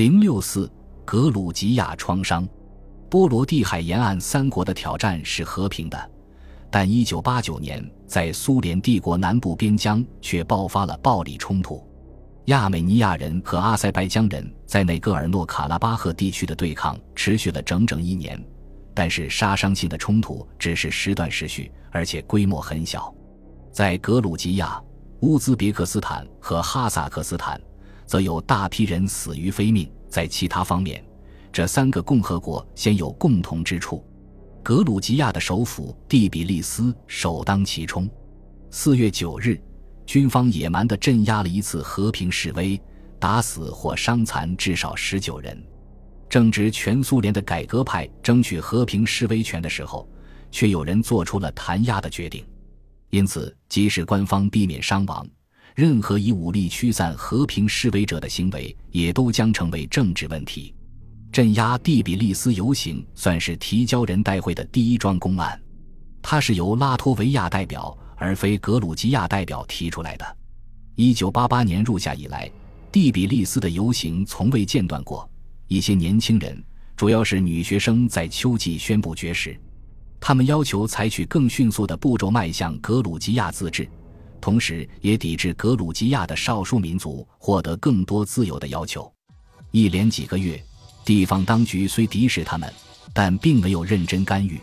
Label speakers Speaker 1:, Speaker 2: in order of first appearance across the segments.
Speaker 1: 零六四格鲁吉亚创伤，波罗的海沿岸三国的挑战是和平的，但一九八九年在苏联帝国南部边疆却爆发了暴力冲突。亚美尼亚人和阿塞拜疆人在内戈尔诺卡拉巴赫地区的对抗持续了整整一年，但是杀伤性的冲突只是时断时续，而且规模很小。在格鲁吉亚、乌兹别克斯坦和哈萨克斯坦，则有大批人死于非命。在其他方面，这三个共和国先有共同之处：格鲁吉亚的首府第比利斯首当其冲。四月九日。军方野蛮地镇压了一次和平示威，打死或伤残至少十九人。正值全苏联的改革派争取和平示威权的时候，却有人做出了弹压的决定。因此，即使官方避免伤亡，任何以武力驱散和平示威者的行为也都将成为政治问题。镇压第比利斯游行算是提交人代会的第一桩公案，它是由拉脱维亚代表。而非格鲁吉亚代表提出来的。一九八八年入夏以来，第比利斯的游行从未间断过。一些年轻人，主要是女学生，在秋季宣布绝食。他们要求采取更迅速的步骤迈向格鲁吉亚自治，同时也抵制格鲁吉亚的少数民族获得更多自由的要求。一连几个月，地方当局虽敌视他们，但并没有认真干预。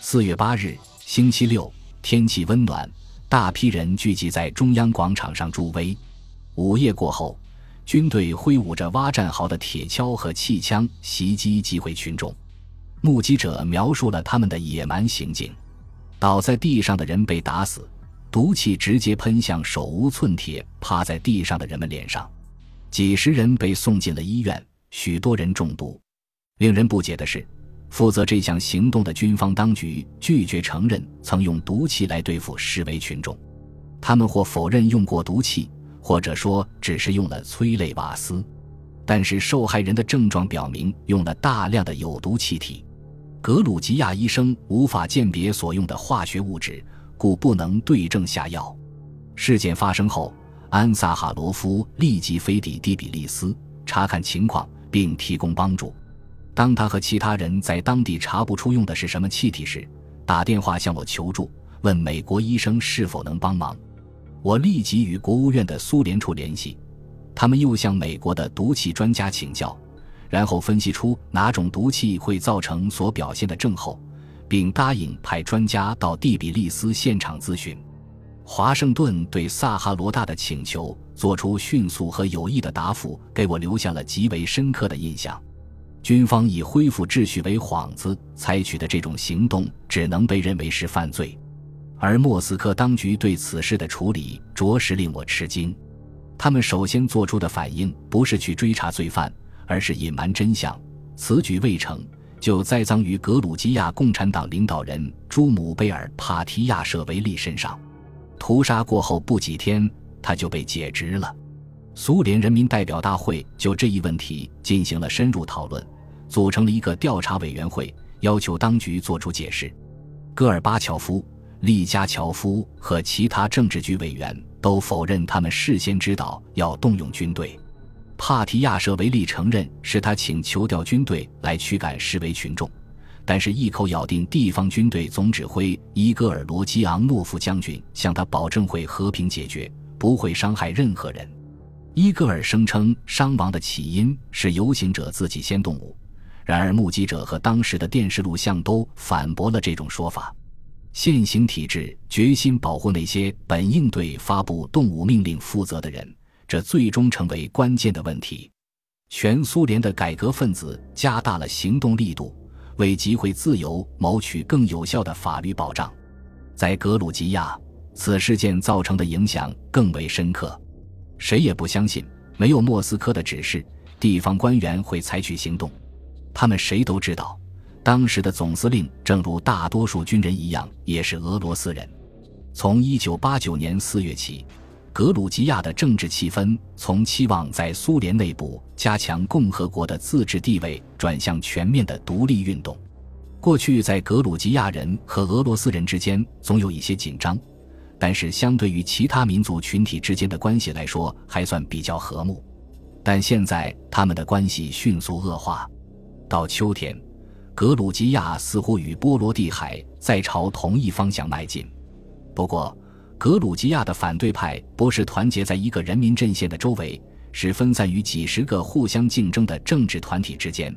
Speaker 1: 四月八日，星期六。天气温暖，大批人聚集在中央广场上助威。午夜过后，军队挥舞着挖战壕的铁锹和气枪袭击集会群众。目击者描述了他们的野蛮行径：倒在地上的人被打死，毒气直接喷向手无寸铁趴在地上的人们脸上，几十人被送进了医院，许多人中毒。令人不解的是。负责这项行动的军方当局拒绝承认曾用毒气来对付示威群众，他们或否认用过毒气，或者说只是用了催泪瓦斯。但是受害人的症状表明用了大量的有毒气体。格鲁吉亚医生无法鉴别所用的化学物质，故不能对症下药。事件发生后，安萨哈罗夫立即飞抵第比利斯查看情况，并提供帮助。当他和其他人在当地查不出用的是什么气体时，打电话向我求助，问美国医生是否能帮忙。我立即与国务院的苏联处联系，他们又向美国的毒气专家请教，然后分析出哪种毒气会造成所表现的症候，并答应派专家到第比利斯现场咨询。华盛顿对萨哈罗大的请求做出迅速和有益的答复，给我留下了极为深刻的印象。军方以恢复秩序为幌子采取的这种行动，只能被认为是犯罪，而莫斯科当局对此事的处理着实令我吃惊。他们首先做出的反应不是去追查罪犯，而是隐瞒真相。此举未成就栽赃于格鲁吉亚共产党领导人朱姆贝尔帕提亚舍维利身上。屠杀过后不几天，他就被解职了。苏联人民代表大会就这一问题进行了深入讨论。组成了一个调查委员会，要求当局作出解释。戈尔巴乔夫、利加乔夫和其他政治局委员都否认他们事先知道要动用军队。帕提亚舍维利承认是他请求调军队来驱赶示威群众，但是一口咬定地方军队总指挥伊戈尔罗基昂诺夫将军向他保证会和平解决，不会伤害任何人。伊戈尔声称伤亡的起因是游行者自己先动武。然而，目击者和当时的电视录像都反驳了这种说法。现行体制决心保护那些本应对发布动武命令负责的人，这最终成为关键的问题。全苏联的改革分子加大了行动力度，为集会自由谋取更有效的法律保障。在格鲁吉亚，此事件造成的影响更为深刻。谁也不相信，没有莫斯科的指示，地方官员会采取行动。他们谁都知道，当时的总司令正如大多数军人一样，也是俄罗斯人。从1989年4月起，格鲁吉亚的政治气氛从期望在苏联内部加强共和国的自治地位，转向全面的独立运动。过去，在格鲁吉亚人和俄罗斯人之间总有一些紧张，但是相对于其他民族群体之间的关系来说，还算比较和睦。但现在他们的关系迅速恶化。到秋天，格鲁吉亚似乎与波罗的海在朝同一方向迈进。不过，格鲁吉亚的反对派不是团结在一个人民阵线的周围，是分散于几十个互相竞争的政治团体之间。